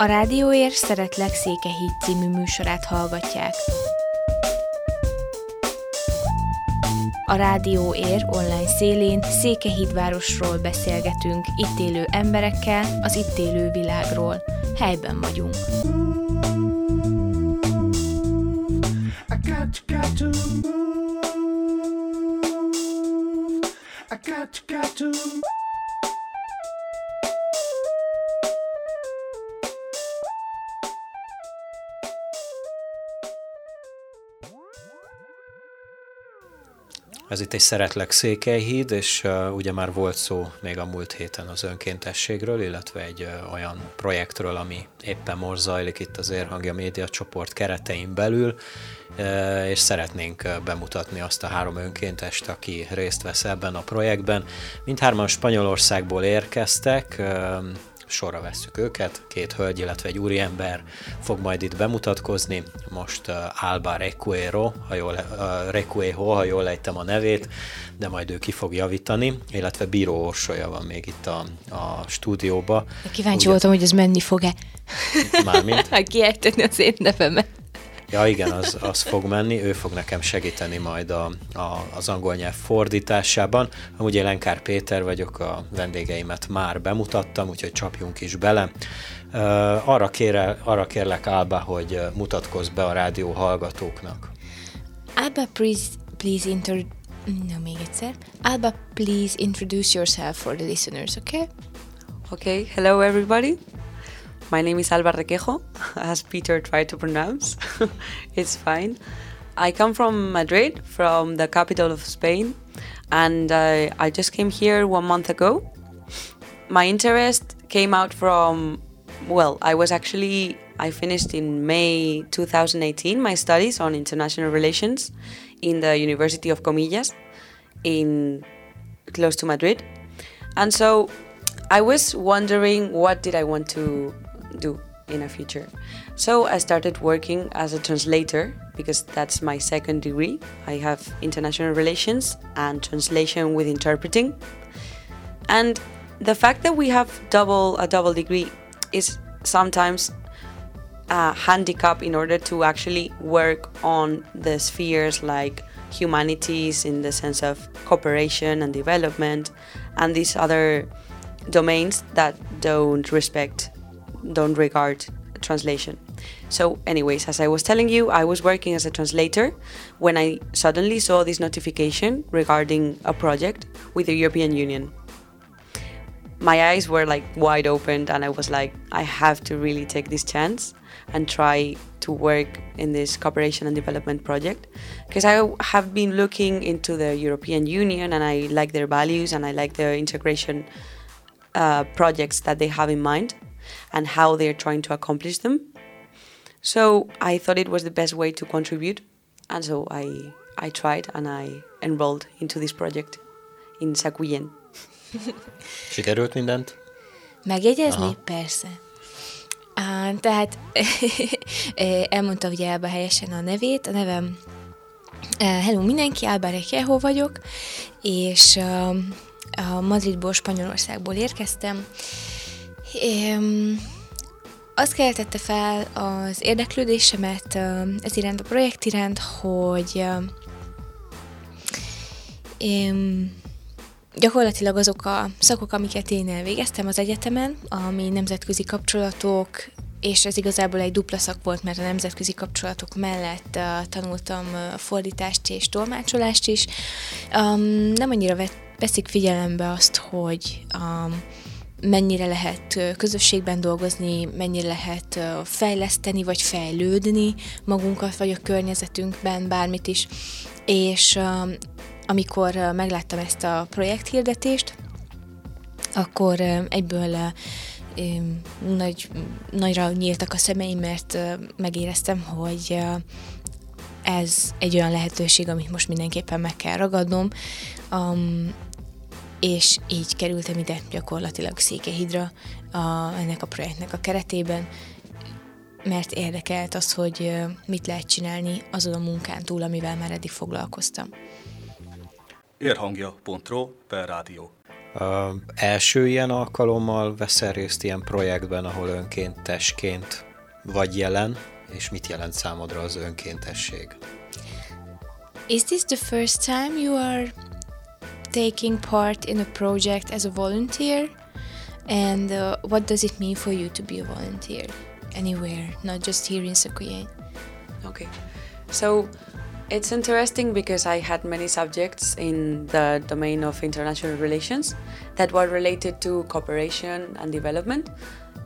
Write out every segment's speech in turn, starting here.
A Rádióér Szeretlek Székehíd című műsorát hallgatják. A Rádió Ér online szélén Székehídvárosról beszélgetünk, itt élő emberekkel, az itt élő világról. Helyben vagyunk. Ez itt egy Szeretlek Székelyhíd, és uh, ugye már volt szó még a múlt héten az önkéntességről, illetve egy uh, olyan projektről, ami éppen most zajlik itt az Érhangja Média csoport keretein belül, uh, és szeretnénk uh, bemutatni azt a három önkéntest, aki részt vesz ebben a projektben. Mindhárman Spanyolországból érkeztek, uh, sorra vesszük őket, két hölgy, illetve egy úriember fog majd itt bemutatkozni, most uh, Alba Recuero, ha jól, uh, Recuejo, ha jól lejtem a nevét, de majd ő ki fog javítani, illetve Bíró Orsolya van még itt a, a stúdióba. Kíváncsi Ugye, voltam, hogy ez menni fog-e. Mármint? Kiejteni az én nevemet. Ja igen, az, az fog menni, ő fog nekem segíteni majd a, a, az angol nyelv fordításában. Amúgy én Lenkár Péter vagyok, a vendégeimet már bemutattam, úgyhogy csapjunk is bele. Uh, arra, kére, arra kérlek Alba, hogy mutatkozz be a rádió hallgatóknak. Alba, please, please inter... No, még egyszer. Alba, please introduce yourself for the listeners, okay? Okay, hello everybody. My name is Alba Requejo, as Peter tried to pronounce. it's fine. I come from Madrid, from the capital of Spain, and uh, I just came here one month ago. My interest came out from, well, I was actually, I finished in May 2018 my studies on international relations in the University of Comillas in close to Madrid. And so I was wondering what did I want to do in a future. So I started working as a translator because that's my second degree. I have international relations and translation with interpreting. And the fact that we have double a double degree is sometimes a handicap in order to actually work on the spheres like humanities in the sense of cooperation and development and these other domains that don't respect don't regard translation. So, anyways, as I was telling you, I was working as a translator when I suddenly saw this notification regarding a project with the European Union. My eyes were like wide open, and I was like, I have to really take this chance and try to work in this cooperation and development project because I have been looking into the European Union and I like their values and I like their integration uh, projects that they have in mind and how they're trying to accomplish them. So I thought it was the best way to contribute, and so I I tried and I enrolled into this project in Sakuyen. Sikerült mindent? Megjegyezni? Aha. Persze. Uh, tehát elmondta ugye Elba helyesen a nevét, a nevem uh, Hello mindenki, Alba Rekeho vagyok, és uh, a Madridból, Spanyolországból érkeztem, azt keltette fel az érdeklődésemet ez iránt, a projekt iránt, hogy én gyakorlatilag azok a szakok, amiket én elvégeztem az egyetemen, ami nemzetközi kapcsolatok, és ez igazából egy dupla szak volt, mert a nemzetközi kapcsolatok mellett uh, tanultam uh, fordítást és tolmácsolást is. Um, nem annyira veszik figyelembe azt, hogy um, mennyire lehet közösségben dolgozni, mennyire lehet fejleszteni vagy fejlődni magunkat vagy a környezetünkben, bármit is. És amikor megláttam ezt a projekthirdetést, akkor egyből nagy, nagyra nyíltak a szemeim, mert megéreztem, hogy ez egy olyan lehetőség, amit most mindenképpen meg kell ragadnom. És így kerültem ide gyakorlatilag Székehidra a, ennek a projektnek a keretében, mert érdekelt az, hogy mit lehet csinálni azon a munkán túl, amivel már eddig foglalkoztam. Érhangja.ro per rádió. Uh, első ilyen alkalommal veszel részt ilyen projektben, ahol önkéntesként vagy jelen, és mit jelent számodra az önkéntesség? Is this the first time you are taking part in a project as a volunteer? And uh, what does it mean for you to be a volunteer anywhere, not just here in Sequoia? Okay, so it's interesting because I had many subjects in the domain of international relations that were related to cooperation and development.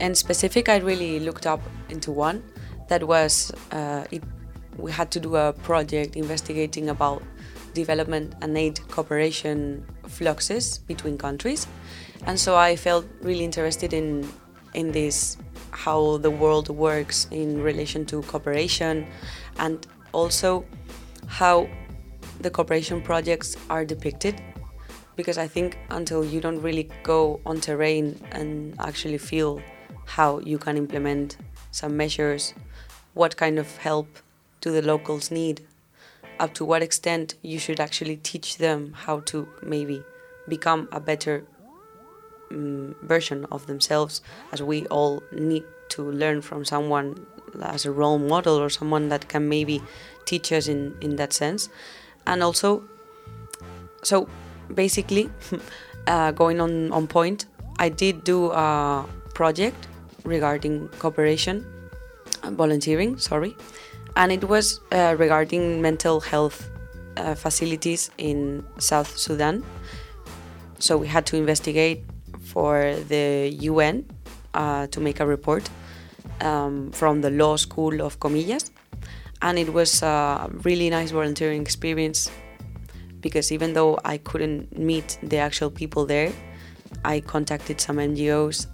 And specific, I really looked up into one that was uh, it, we had to do a project investigating about development and aid cooperation fluxes between countries. And so I felt really interested in in this how the world works in relation to cooperation and also how the cooperation projects are depicted because I think until you don't really go on terrain and actually feel how you can implement some measures, what kind of help do the locals need, up to what extent you should actually teach them how to maybe become a better um, version of themselves, as we all need to learn from someone as a role model or someone that can maybe teach us in, in that sense. And also, so basically, uh, going on, on point, I did do a project regarding cooperation, uh, volunteering, sorry, and it was uh, regarding mental health uh, facilities in South Sudan. So we had to investigate for the UN uh, to make a report um, from the law school of Comillas. And it was a really nice volunteering experience because even though I couldn't meet the actual people there, I contacted some NGOs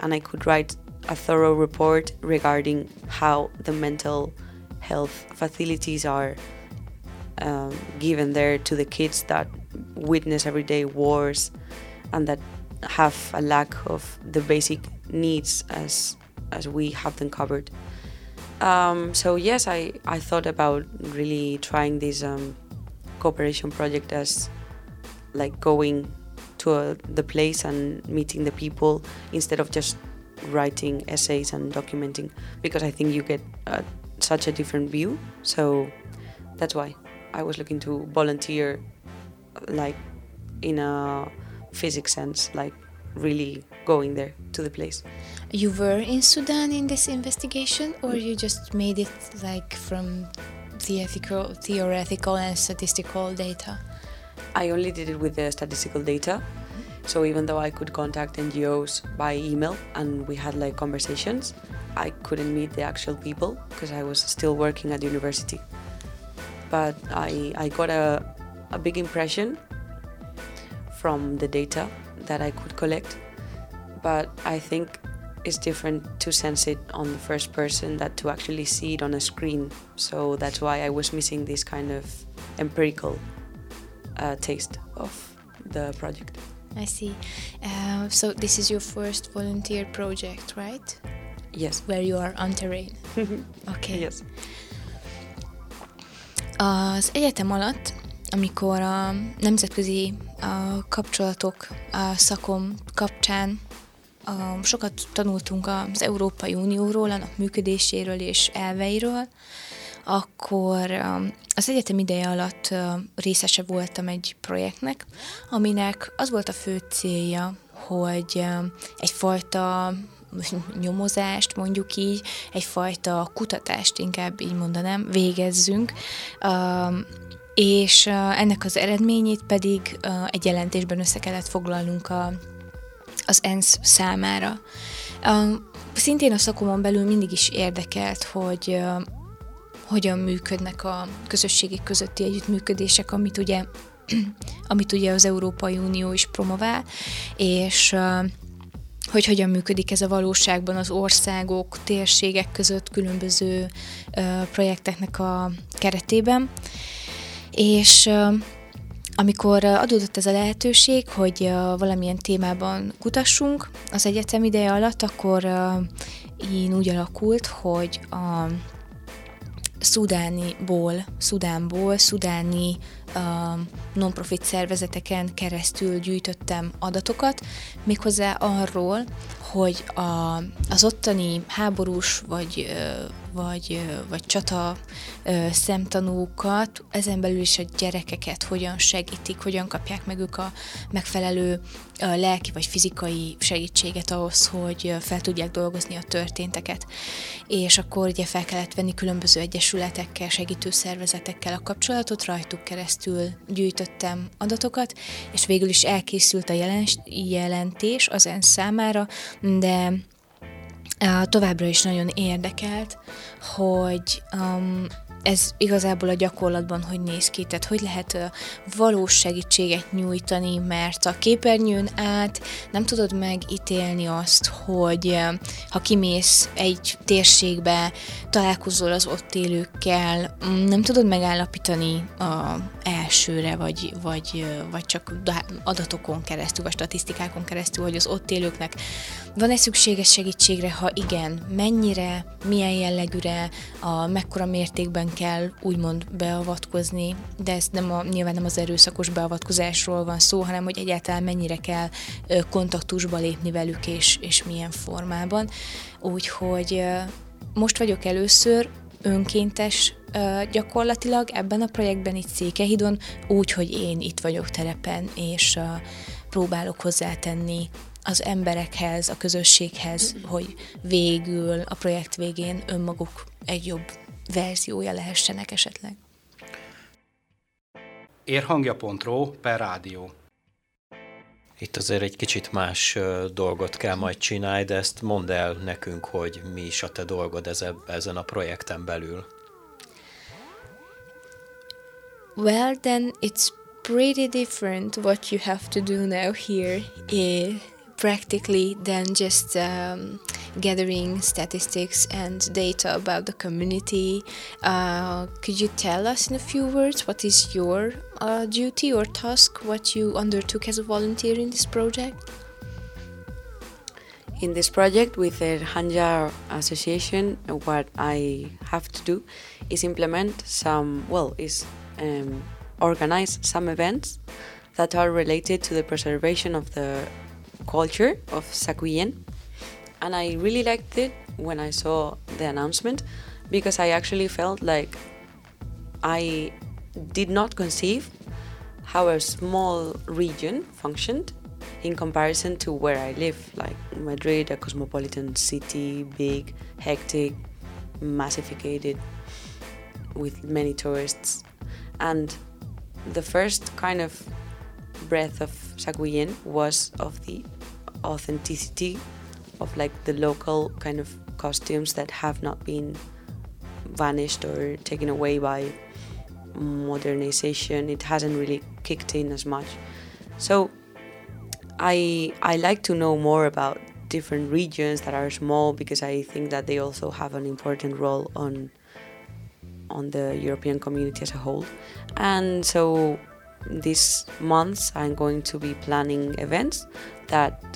and I could write a thorough report regarding how the mental health facilities are um, given there to the kids that witness everyday wars and that have a lack of the basic needs as as we have them covered. Um, so yes, I, I thought about really trying this um, cooperation project as like going to a, the place and meeting the people instead of just writing essays and documenting because I think you get uh, such a different view. So that's why I was looking to volunteer like in a physics sense, like really going there to the place. You were in Sudan in this investigation, or you just made it like from theoretical, theoretical and statistical data? I only did it with the statistical data. So even though I could contact NGOs by email and we had like conversations, I couldn't meet the actual people because I was still working at university. But I, I got a, a big impression from the data that I could collect. But I think it's different to sense it on the first person that to actually see it on a screen. So that's why I was missing this kind of empirical uh, taste of the project. I see. Uh, so this is your first volunteer project, right? Yes. Where you are on terrain. Okay. Yes. Az egyetem alatt, amikor a nemzetközi a kapcsolatok a szakom kapcsán a, sokat tanultunk az Európai Unióról, annak működéséről és elveiről, akkor az egyetem ideje alatt részese voltam egy projektnek, aminek az volt a fő célja, hogy egyfajta nyomozást, mondjuk így, egyfajta kutatást inkább így mondanám, végezzünk, és ennek az eredményét pedig egy jelentésben össze kellett foglalnunk a, az ENSZ számára. Szintén a szakomon belül mindig is érdekelt, hogy hogyan működnek a közösségek közötti együttműködések, amit ugye, amit ugye az Európai Unió is promovál, és hogy hogyan működik ez a valóságban az országok, térségek között különböző projekteknek a keretében. És amikor adódott ez a lehetőség, hogy valamilyen témában kutassunk az egyetem ideje alatt, akkor én úgy alakult, hogy a szudániból, Szudánból, szudáni non-profit szervezeteken keresztül gyűjtöttem adatokat, méghozzá arról, hogy a, az ottani háborús vagy, vagy, vagy csata szemtanúkat, ezen belül is a gyerekeket hogyan segítik, hogyan kapják meg ők a megfelelő lelki vagy fizikai segítséget ahhoz, hogy fel tudják dolgozni a történteket. És akkor ugye fel kellett venni különböző egyesületekkel, segítő szervezetekkel a kapcsolatot, rajtuk keresztül gyűjtöttem adatokat, és végül is elkészült a jelentés az ENSZ számára, de továbbra is nagyon érdekelt, hogy um, ez igazából a gyakorlatban hogy néz ki, tehát hogy lehet valós segítséget nyújtani, mert a képernyőn át nem tudod megítélni azt, hogy ha kimész egy térségbe, találkozol az ott élőkkel, mm, nem tudod megállapítani a elsőre, vagy, vagy, vagy csak adatokon keresztül, vagy statisztikákon keresztül, hogy az ott élőknek van-e szükséges segítségre, ha igen, mennyire, milyen jellegűre, a mekkora mértékben kell úgymond beavatkozni, de ez nem a, nyilván nem az erőszakos beavatkozásról van szó, hanem hogy egyáltalán mennyire kell kontaktusba lépni velük, és, és milyen formában. Úgyhogy most vagyok először önkéntes gyakorlatilag ebben a projektben itt Székehidon, úgy, hogy én itt vagyok terepen, és próbálok hozzátenni az emberekhez, a közösséghez, hogy végül a projekt végén önmaguk egy jobb verziója lehessenek esetleg. Érhangja.ro per rádió. Itt azért egy kicsit más dolgot kell majd csinálni, de ezt mondd el nekünk, hogy mi is a te dolgod ezen a projekten belül. Well, then it's pretty different what you have to do now here. Eh, practically than just um, gathering statistics and data about the community. Uh, could you tell us in a few words what is your uh, duty or task, what you undertook as a volunteer in this project? In this project with the Hanja Association, what I have to do is implement some, well, is um, organize some events that are related to the preservation of the culture of Sakuyen. And I really liked it when I saw the announcement because I actually felt like I did not conceive how a small region functioned in comparison to where I live, like Madrid, a cosmopolitan city, big, hectic, massificated, with many tourists. And the first kind of breath of Saguyen was of the authenticity of like the local kind of costumes that have not been vanished or taken away by modernization. It hasn't really kicked in as much. So I I like to know more about different regions that are small because I think that they also have an important role on on the European community as a whole. And so this month I'm going to be planning events that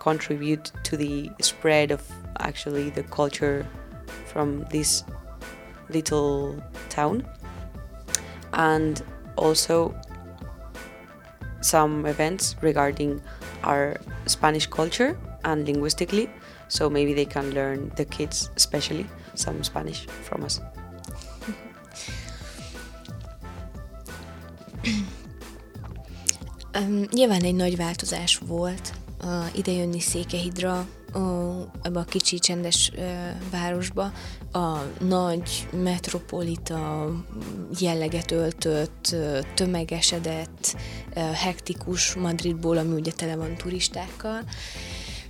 contribute to the spread of actually the culture from this little town and also some events regarding our Spanish culture and linguistically so maybe they can learn the kids especially some Spanish from us. Um, nyilván egy nagy változás volt idejönni Székehidra, ebbe a kicsi csendes városba, a nagy metropolita jelleget öltött, tömegesedett, hektikus Madridból, ami ugye tele van turistákkal,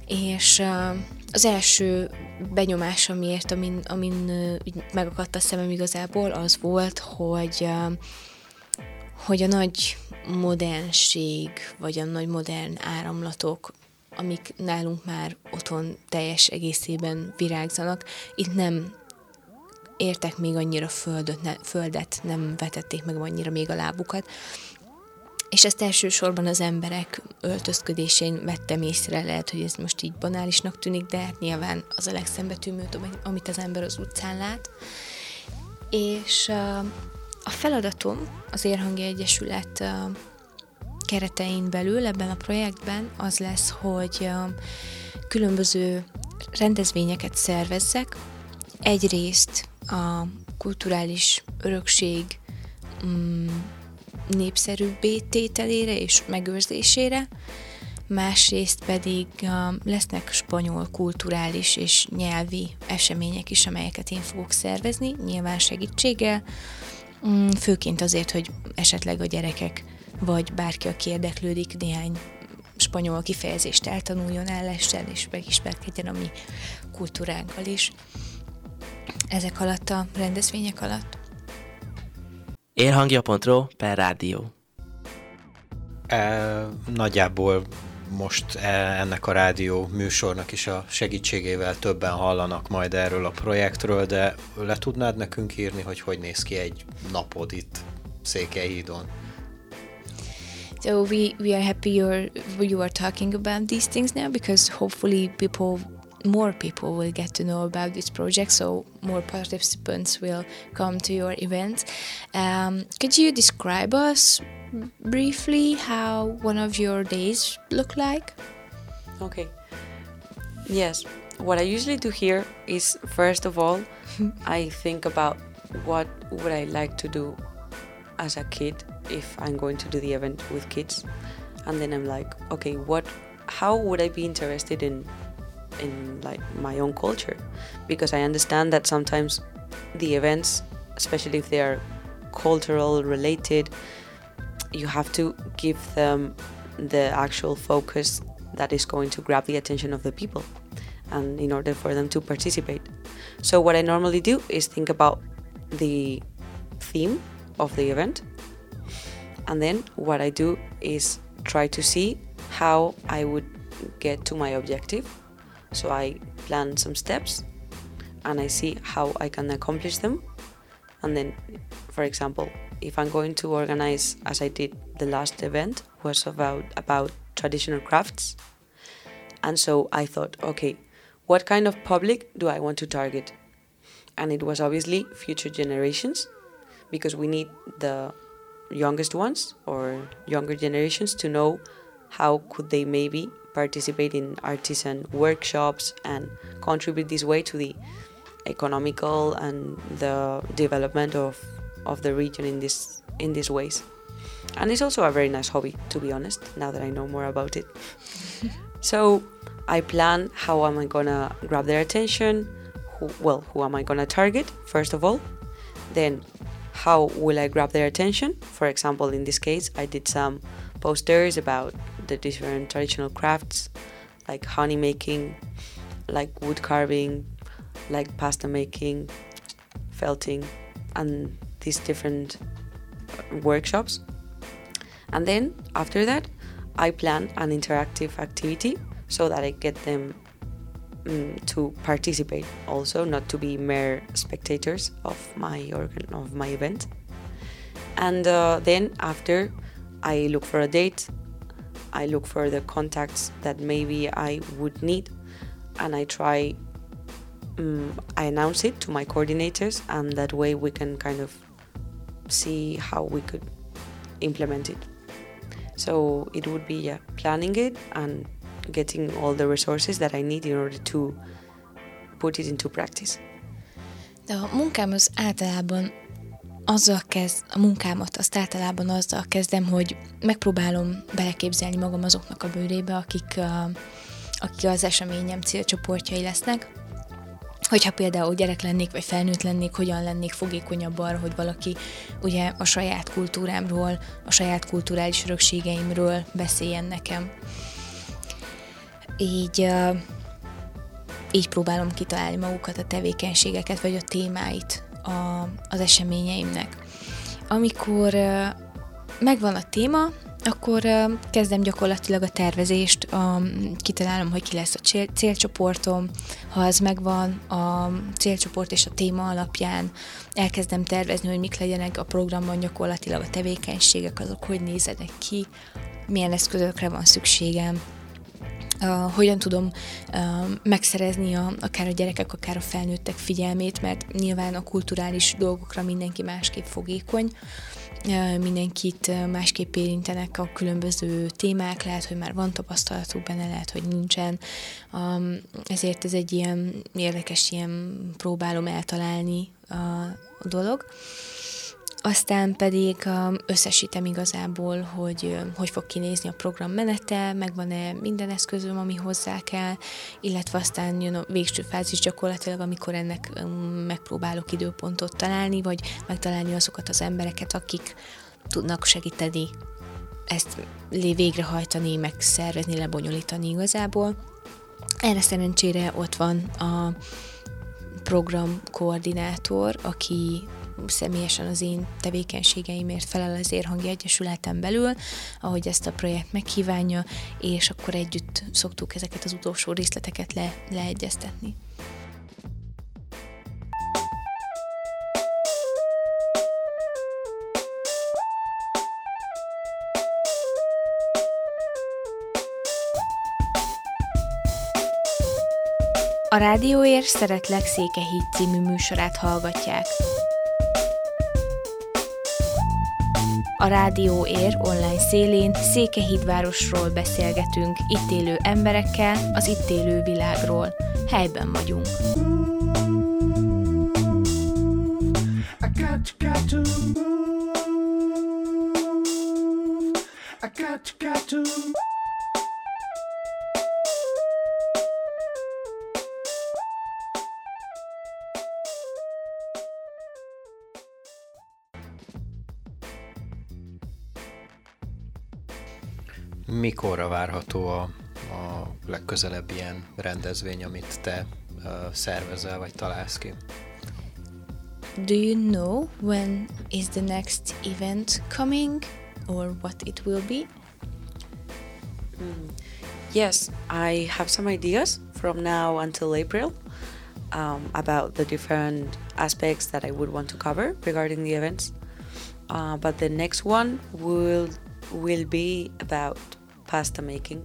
és az első benyomás, amiért, amin, amin megakadt a szemem igazából, az volt, hogy hogy a nagy modernség, vagy a nagy modern áramlatok, amik nálunk már otthon teljes egészében virágzanak, itt nem értek még annyira földet, ne, földet, nem vetették meg annyira még a lábukat. És ezt elsősorban az emberek öltözködésén vettem észre, lehet, hogy ez most így banálisnak tűnik, de hát nyilván az a legszembetűmőbb, amit az ember az utcán lát. És a feladatom az Érhangi Egyesület keretein belül ebben a projektben az lesz, hogy különböző rendezvényeket szervezzek. Egyrészt a kulturális örökség mm, népszerűbbé tételére és megőrzésére, másrészt pedig lesznek spanyol kulturális és nyelvi események is, amelyeket én fogok szervezni, nyilván segítséggel, mm, főként azért, hogy esetleg a gyerekek vagy bárki, aki érdeklődik, néhány spanyol kifejezést eltanuljon, ellessen és megismerkedjen a mi kultúránkkal is ezek alatt a rendezvények alatt. Érhangja.ro per rádió. E, nagyjából most e, ennek a rádió műsornak is a segítségével többen hallanak majd erről a projektről, de le tudnád nekünk írni, hogy hogy néz ki egy napod itt Székelyhídon? So we, we are happy you're, you are talking about these things now because hopefully people more people will get to know about this project. So more participants will come to your event. Um, could you describe us briefly how one of your days look like? Okay. Yes. What i usually do here is first of all i think about what would i like to do as a kid if I'm going to do the event with kids, and then I'm like, okay, what? How would I be interested in in like my own culture? Because I understand that sometimes the events, especially if they are cultural related, you have to give them the actual focus that is going to grab the attention of the people and in order for them to participate. So what I normally do is think about the theme of the event and then what I do is try to see how I would get to my objective. So I plan some steps and I see how I can accomplish them. And then, for example, if I'm going to organize, as I did the last event, was about about traditional crafts. And so I thought, okay, what kind of public do I want to target? And it was obviously future generations, because we need the youngest ones or younger generations to know how could they maybe participate in artisan workshops and contribute this way to the economical and the development of, of the region in this in these ways. And it's also a very nice hobby, to be honest, now that I know more about it. so I plan how am I gonna grab their attention, who, well, who am I gonna target, first of all, then how will I grab their attention? For example, in this case, I did some posters about the different traditional crafts like honey making, like wood carving, like pasta making, felting, and these different uh, workshops. And then after that, I plan an interactive activity so that I get them um, to participate also not to be mere spectators of my organ of my event. And uh, then after i look for a date i look for the contacts that maybe i would need and i try um, i announce it to my coordinators and that way we can kind of see how we could implement it. So it would be yeah, planning it and getting all the resources that I need in order to put it into practice. De a munkám az általában azzal kezd, a munkámat azt általában azzal kezdem, hogy megpróbálom beleképzelni magam azoknak a bőrébe, akik, a, akik az eseményem célcsoportjai lesznek. Hogyha például gyerek lennék, vagy felnőtt lennék, hogyan lennék fogékonyabb arra, hogy valaki ugye a saját kultúrámról, a saját kulturális örökségeimről beszéljen nekem így, így próbálom kitalálni magukat a tevékenységeket, vagy a témáit a, az eseményeimnek. Amikor megvan a téma, akkor kezdem gyakorlatilag a tervezést, kitalálom, hogy ki lesz a cél, célcsoportom, ha az megvan, a célcsoport és a téma alapján elkezdem tervezni, hogy mik legyenek a programban gyakorlatilag a tevékenységek, azok hogy nézzenek ki, milyen eszközökre van szükségem, uh, hogyan tudom uh, megszerezni a, akár a gyerekek, akár a felnőttek figyelmét, mert nyilván a kulturális dolgokra mindenki másképp fogékony, mindenkit másképp érintenek a különböző témák, lehet, hogy már van tapasztalatuk benne, lehet, hogy nincsen, um, ezért ez egy ilyen érdekes, ilyen próbálom eltalálni a dolog. Aztán pedig um, összesítem igazából, hogy hogy fog kinézni a program menete, megvan-e minden eszközöm, ami hozzá kell, illetve aztán jön a végső fázis gyakorlatilag, amikor ennek um, megpróbálok időpontot találni, vagy megtalálni azokat az embereket, akik tudnak segíteni ezt végrehajtani, meg szervezni, lebonyolítani igazából. Erre szerencsére ott van a programkoordinátor, aki személyesen az én tevékenységeimért felel az Érhangi Egyesületen belül, ahogy ezt a projekt megkívánja, és akkor együtt szoktuk ezeket az utolsó részleteket le, leegyeztetni. A Rádióér Szeretlek Székehíd című műsorát hallgatják. A Rádió Ér online szélén Székehídvárosról beszélgetünk, itt élő emberekkel, az itt élő világról. Helyben vagyunk. I got, got to move. I got, got to Mikorra várható a, a legközelebb ilyen rendezvény, amit te uh, szervezel vagy találsz ki? Do you know when is the next event coming or what it will be? Mm. Yes, I have some ideas from now until April um, about the different aspects that I would want to cover regarding the events. Uh, but the next one will will be about pasta making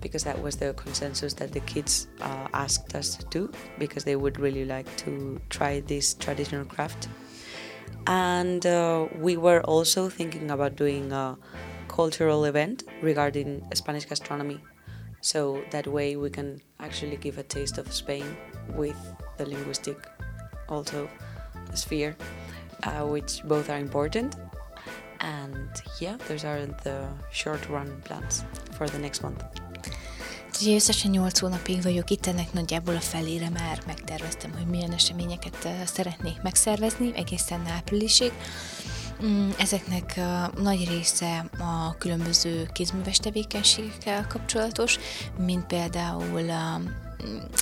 because that was the consensus that the kids uh, asked us to do because they would really like to try this traditional craft. And uh, we were also thinking about doing a cultural event regarding Spanish gastronomy. So that way we can actually give a taste of Spain with the linguistic also sphere, uh, which both are important and yeah, those are the short run plans for the next month. Ugye összesen 8 hónapig vagyok itt, ennek nagyjából a felére már megterveztem, hogy milyen eseményeket szeretnék megszervezni egészen áprilisig. Mm, ezeknek a nagy része a különböző kézműves tevékenységekkel kapcsolatos, mint például a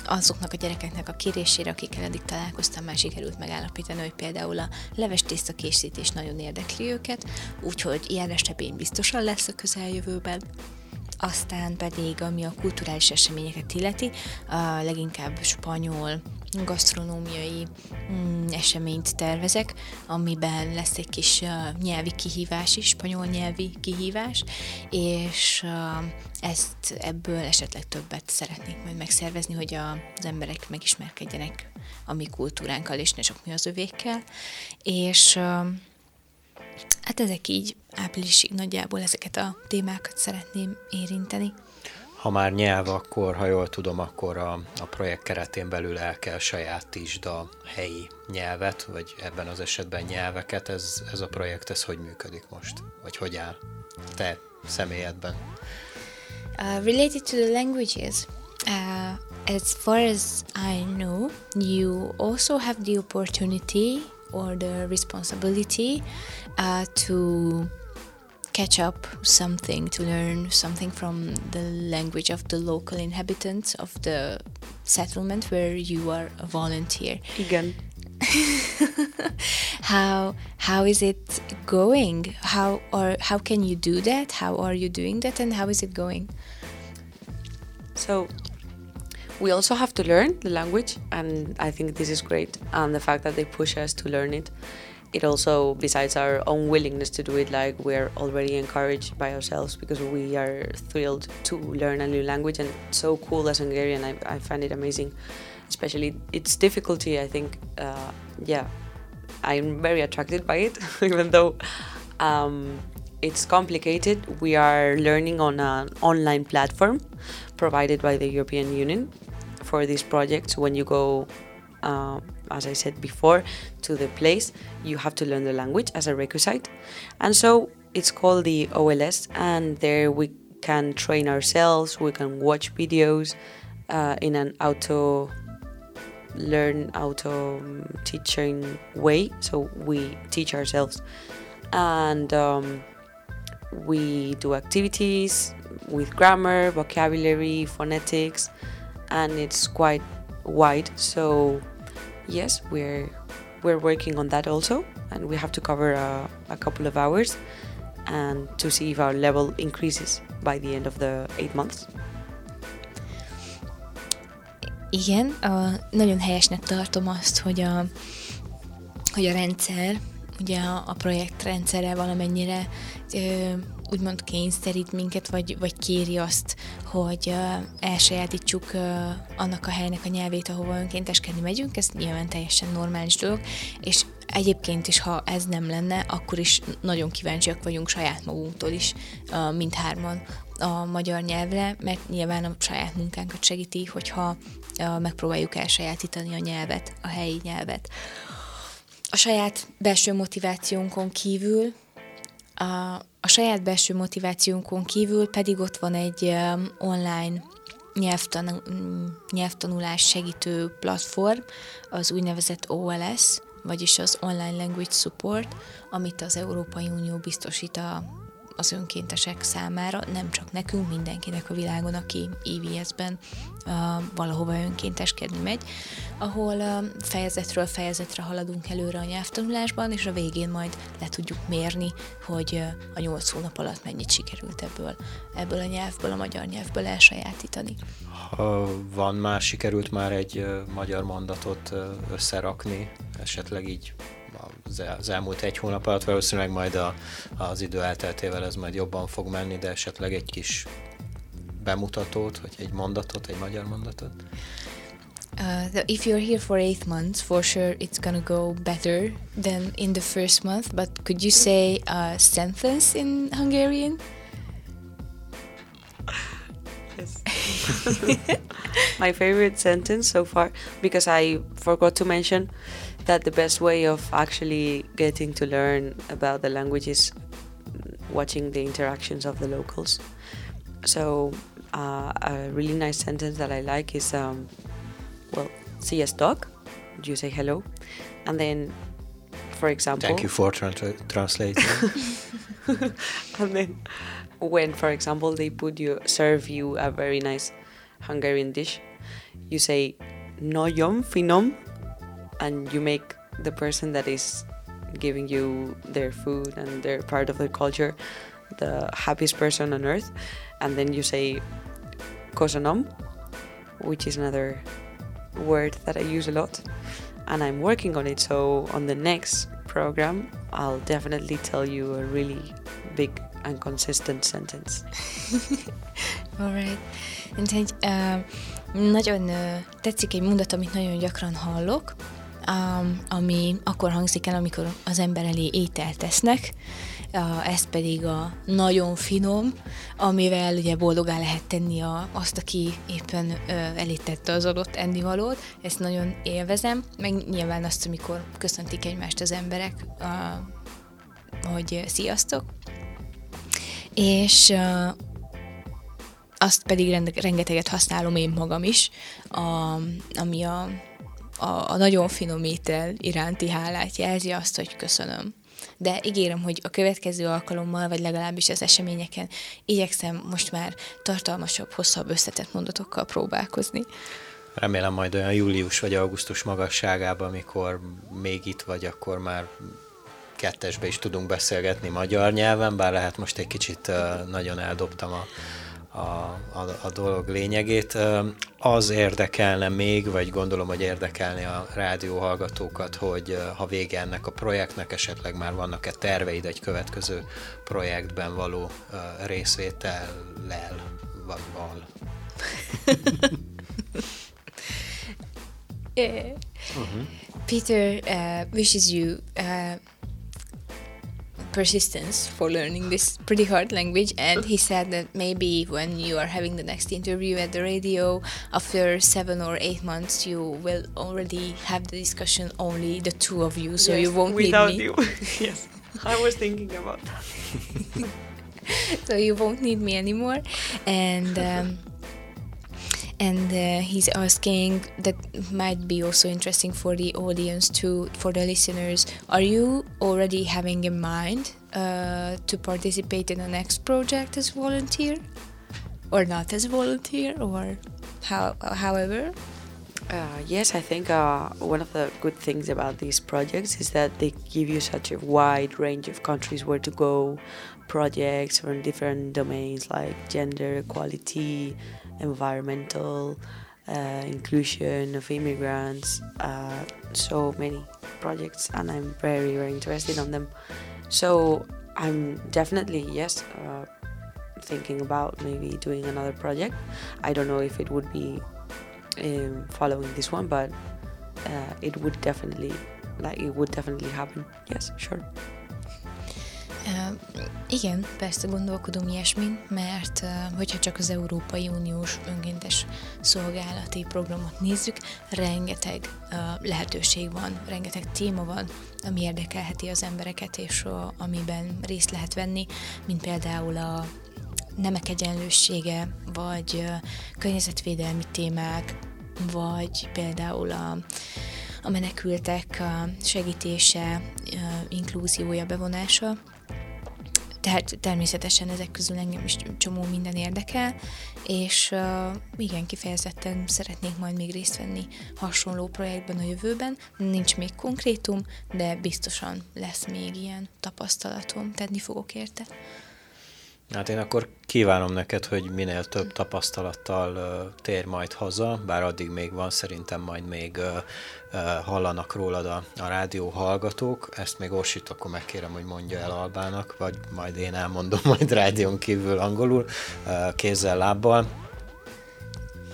azoknak a gyerekeknek a kérésére, akikkel eddig találkoztam, már sikerült megállapítani, hogy például a leves tészta készítés nagyon érdekli őket, úgyhogy ilyen esemény biztosan lesz a közeljövőben. Aztán pedig, ami a kulturális eseményeket illeti, a leginkább spanyol gasztronómiai mm, eseményt tervezek, amiben lesz egy kis uh, nyelvi kihívás is, spanyol nyelvi kihívás, és uh, ezt ebből esetleg többet szeretnék majd megszervezni, hogy a, az emberek megismerkedjenek a mi kultúránkkal, és ne csak mi az övékkel. És uh, hát ezek így áprilisig nagyjából ezeket a témákat szeretném érinteni. Ha már nyelv, akkor, ha jól tudom, akkor a, a projekt keretén belül el kell sajátítsd a helyi nyelvet, vagy ebben az esetben nyelveket. Ez, ez a projekt, ez hogy működik most? Vagy hogy áll te személyedben? Uh, related to the languages, uh, as far as I know, you also have the opportunity or the responsibility uh, to catch up something, to learn something from the language of the local inhabitants of the settlement where you are a volunteer. Igen. how how is it going? How or how can you do that? How are you doing that and how is it going? So we also have to learn the language and I think this is great and the fact that they push us to learn it it also, besides our own willingness to do it, like we're already encouraged by ourselves because we are thrilled to learn a new language and so cool as Hungarian. I, I find it amazing, especially its difficulty. I think, uh, yeah, I'm very attracted by it, even though um, it's complicated. We are learning on an online platform provided by the European Union for these projects. When you go, uh, as I said before, to the place, you have to learn the language as a requisite. And so it's called the OLS, and there we can train ourselves, we can watch videos uh, in an auto learn auto teaching way. So we teach ourselves. And um, we do activities with grammar vocabulary phonetics and it's quite wide. So yes we're we're working on that also and we have to cover a, a couple of hours and to see if our level increases by the end of the eight months. Igen, a, nagyon helyesnek tartom azt, hogy a, hogy a rendszer, ugye a, a projekt rendszere valamennyire ö, úgymond kényszerít minket, vagy, vagy kéri azt, hogy ö, elsajátítsuk ö, annak a helynek a nyelvét, ahova önkénteskedni megyünk, ez nyilván teljesen normális dolog, és egyébként is, ha ez nem lenne, akkor is nagyon kíváncsiak vagyunk saját magunktól is, mindhárman a magyar nyelvre, mert nyilván a saját munkánkat segíti, hogyha megpróbáljuk elsajátítani a nyelvet, a helyi nyelvet. A saját belső motivációnkon kívül a, a saját belső motivációnkon kívül pedig ott van egy online nyelvtan, nyelvtanulás segítő platform, az úgynevezett OLS, vagyis az Online Language Support, amit az Európai Unió biztosít a az önkéntesek számára, nem csak nekünk, mindenkinek a világon, aki EVS-ben uh, valahova önkénteskedni megy, ahol uh, fejezetről fejezetre haladunk előre a nyelvtanulásban, és a végén majd le tudjuk mérni, hogy uh, a nyolc hónap alatt mennyit sikerült ebből, ebből a nyelvből, a magyar nyelvből elsajátítani. Ha van már, sikerült már egy magyar mondatot összerakni, esetleg így az elmúlt egy hónap alatt, valószínűleg majd a, az idő elteltével ez majd jobban fog menni, de esetleg egy kis bemutatót, vagy egy mondatot, egy magyar mondatot? Uh, if you're here for eight months, for sure it's gonna go better than in the first month. But could you say a sentence in Hungarian? Yes. My favorite sentence so far, because I forgot to mention that the best way of actually getting to learn about the language is watching the interactions of the locals. So, uh, a really nice sentence that I like is, um, well, see a dog, you say hello, and then, for example. Thank you for tra- translating. and then, when, for example, they put you, serve you a very nice Hungarian dish, you say, Noyom finom, and you make the person that is giving you their food and their part of the culture the happiest person on earth. And then you say kosanom which is another word that i use a lot and i'm working on it. So on the next program i'll definitely tell you a really big and consistent sentence. All right. And uh, nagyon uh, tetszik egy mondat, amit nagyon gyakran hallok, um, ami akkor hangzik el, amikor az ember elé ételt tesznek, ez pedig a nagyon finom, amivel ugye boldogá lehet tenni a, azt, aki éppen elítette az adott ennivalót. Ezt nagyon élvezem, meg nyilván azt, amikor köszöntik egymást az emberek, hogy sziasztok. És azt pedig rengeteget használom én magam is, ami a a, a nagyon finom étel iránti hálát jelzi azt, hogy köszönöm. De ígérem, hogy a következő alkalommal, vagy legalábbis az eseményeken igyekszem most már tartalmasabb, hosszabb, összetett mondatokkal próbálkozni. Remélem majd olyan július vagy augusztus magasságában, amikor még itt vagy, akkor már kettesbe is tudunk beszélgetni magyar nyelven, bár lehet most egy kicsit nagyon eldobtam a, a, a, a dolog lényegét. Az érdekelne még, vagy gondolom, hogy érdekelni a rádióhallgatókat, hogy ha vége ennek a projektnek, esetleg már vannak-e terveid egy következő projektben való részvétellel, vagy val. uh-huh. Peter uh, wishes you uh, persistence for learning this pretty hard language. And he said that maybe when you are having the next interview at the radio after seven or eight months you will already have the discussion only the two of you so yes, you won't without need me. you. Yes i was thinking about that. So you won't need me anymore. And um, and uh, he's asking that might be also interesting for the audience too for the listeners. Are you already having in mind uh, to participate in the next project as volunteer? Or not as volunteer or how however? Uh, yes, I think uh, one of the good things about these projects is that they give you such a wide range of countries where to go, projects from different domains like gender equality, environmental uh, inclusion of immigrants, uh, so many projects, and I'm very, very interested on them. So I'm definitely yes uh, thinking about maybe doing another project. I don't know if it would be um, following this one, but uh, it would definitely like it would definitely happen. Yes, sure. Igen, persze gondolkodom ilyesmin, mert hogyha csak az Európai Uniós önkéntes szolgálati programot nézzük, rengeteg lehetőség van, rengeteg téma van, ami érdekelheti az embereket, és amiben részt lehet venni, mint például a nemek egyenlősége, vagy környezetvédelmi témák, vagy például a a menekültek segítése, inklúziója, bevonása. Tehát természetesen ezek közül engem is csomó minden érdekel, és uh, igen, kifejezetten szeretnék majd még részt venni hasonló projektben a jövőben. Nincs még konkrétum, de biztosan lesz még ilyen tapasztalatom, tenni fogok érte. Hát én akkor kívánom neked, hogy minél több tapasztalattal uh, tér majd haza, bár addig még van, szerintem majd még hallanak rólad a, a rádió hallgatók. Ezt még Orsit, akkor megkérem, hogy mondja el Albának, vagy majd én elmondom majd rádión kívül angolul, uh, kézzel, lábbal.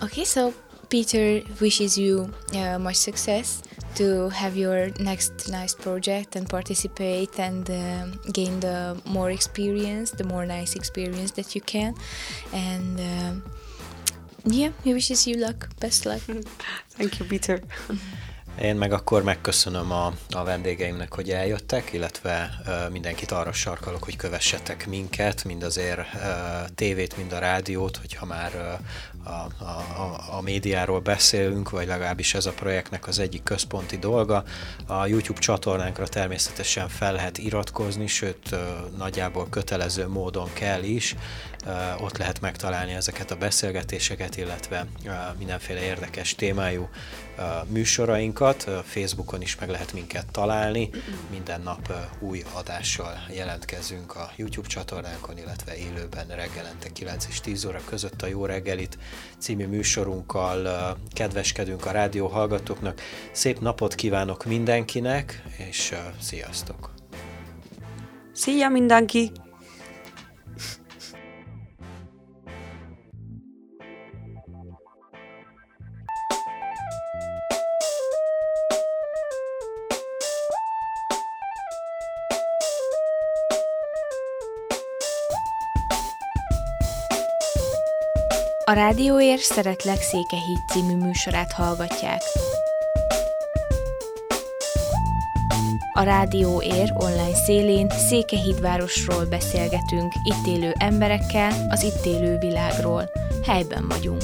Okay, so Peter wishes you uh, much success to have your next nice project and participate and uh, gain the more experience, the more nice experience that you can. And uh, yeah, he wishes you luck. Best luck. Thank you, Peter. Én meg akkor megköszönöm a, a vendégeimnek, hogy eljöttek, illetve uh, mindenkit arra sarkalok, hogy kövessetek minket, mind azért uh, tévét, mind a rádiót, hogyha már uh, a, a, a médiáról beszélünk, vagy legalábbis ez a projektnek az egyik központi dolga. A YouTube csatornánkra természetesen fel lehet iratkozni, sőt nagyjából kötelező módon kell is, ott lehet megtalálni ezeket a beszélgetéseket, illetve mindenféle érdekes témájú műsorainkat. Facebookon is meg lehet minket találni. Minden nap új adással jelentkezünk a YouTube csatornánkon, illetve élőben reggelente 9 és 10 óra között a Jó reggelit című műsorunkkal kedveskedünk a rádió hallgatóknak. Szép napot kívánok mindenkinek, és sziasztok! Szia mindenki! A Rádióér Szeretlek Székehíd című műsorát hallgatják. A Rádió Ér online szélén Székehídvárosról beszélgetünk, itt élő emberekkel, az itt élő világról. Helyben vagyunk.